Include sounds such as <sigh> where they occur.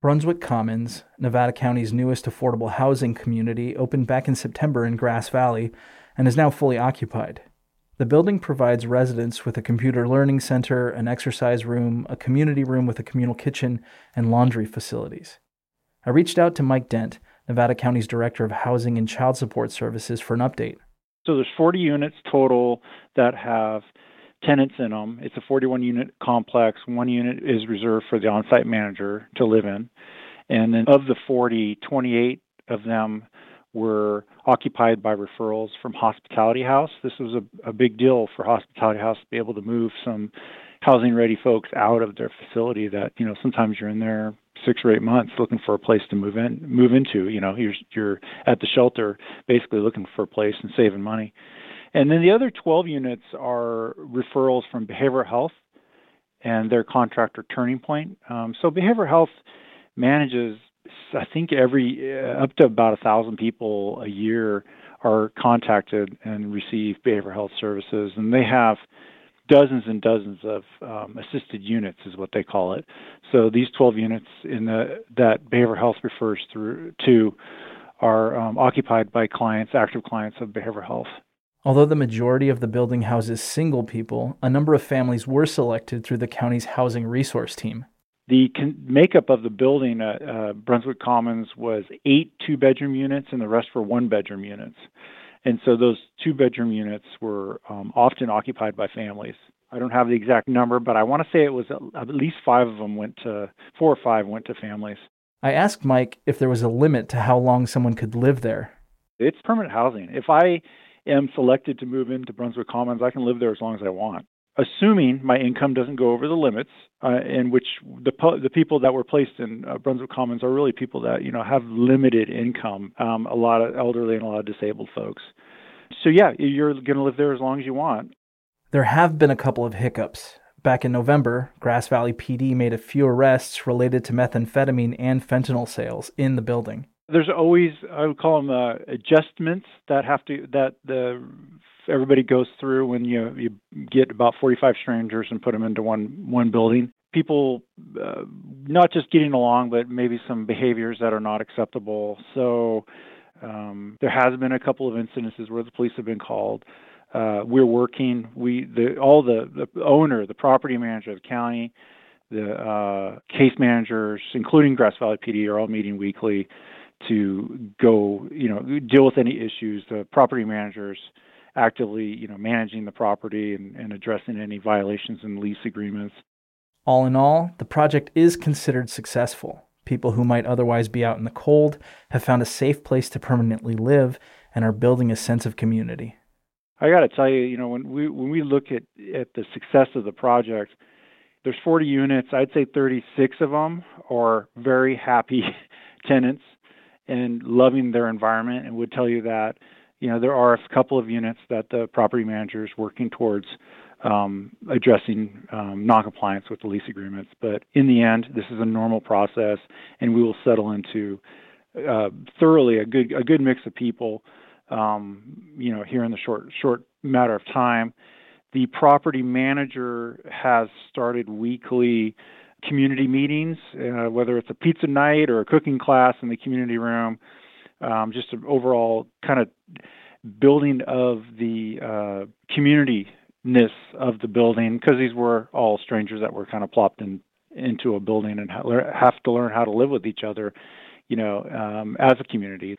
Brunswick Commons, Nevada County's newest affordable housing community, opened back in September in Grass Valley and is now fully occupied. The building provides residents with a computer learning center, an exercise room, a community room with a communal kitchen, and laundry facilities. I reached out to Mike Dent, Nevada County's Director of Housing and Child Support Services, for an update. So there's 40 units total that have tenants in them. It's a 41 unit complex. One unit is reserved for the on site manager to live in. And then of the 40, 28 of them were occupied by referrals from Hospitality House. This was a, a big deal for Hospitality House to be able to move some housing ready folks out of their facility that, you know, sometimes you're in there six or eight months looking for a place to move in move into. You know, you're you're at the shelter basically looking for a place and saving money. And then the other 12 units are referrals from behavioral health and their contractor Turning Point. Um, so behavioral health manages, I think, every uh, up to about a thousand people a year are contacted and receive behavioral health services, and they have dozens and dozens of um, assisted units, is what they call it. So these 12 units in the that behavioral health refers through to are um, occupied by clients, active clients of behavioral health. Although the majority of the building houses single people, a number of families were selected through the county's housing resource team. The con- makeup of the building at uh, Brunswick Commons was eight two bedroom units, and the rest were one bedroom units. And so those two bedroom units were um, often occupied by families. I don't have the exact number, but I want to say it was at least five of them went to, four or five went to families. I asked Mike if there was a limit to how long someone could live there. It's permanent housing. If I am selected to move into Brunswick Commons, I can live there as long as I want, assuming my income doesn't go over the limits. Uh, in which the the people that were placed in uh, Brunswick Commons are really people that you know have limited income, um, a lot of elderly and a lot of disabled folks. So yeah, you're going to live there as long as you want. There have been a couple of hiccups. Back in November, Grass Valley PD made a few arrests related to methamphetamine and fentanyl sales in the building there's always I would call them uh, adjustments that have to that the everybody goes through when you you get about 45 strangers and put them into one one building. People uh, not just getting along, but maybe some behaviors that are not acceptable. So um, there has been a couple of incidences where the police have been called. Uh, we're working. We the all the the owner, the property manager of the county, the uh, case managers, including Grass Valley PD, are all meeting weekly to go, you know, deal with any issues. The property managers actively, you know, managing the property and, and addressing any violations in lease agreements. All in all, the project is considered successful. People who might otherwise be out in the cold have found a safe place to permanently live and are building a sense of community. I got to tell you, you know, when we when we look at at the success of the project, there's 40 units. I'd say 36 of them are very happy <laughs> tenants and loving their environment and would tell you that you know there are a couple of units that the property manager is working towards um, addressing um, noncompliance with the lease agreements. But in the end, this is a normal process, and we will settle into uh, thoroughly a good a good mix of people. Um, you know, here in the short short matter of time, the property manager has started weekly community meetings, uh, whether it's a pizza night or a cooking class in the community room, um, just an overall kind of building of the uh, community ness of the building because these were all strangers that were kind of plopped in into a building and have to learn how to live with each other you know um, as a community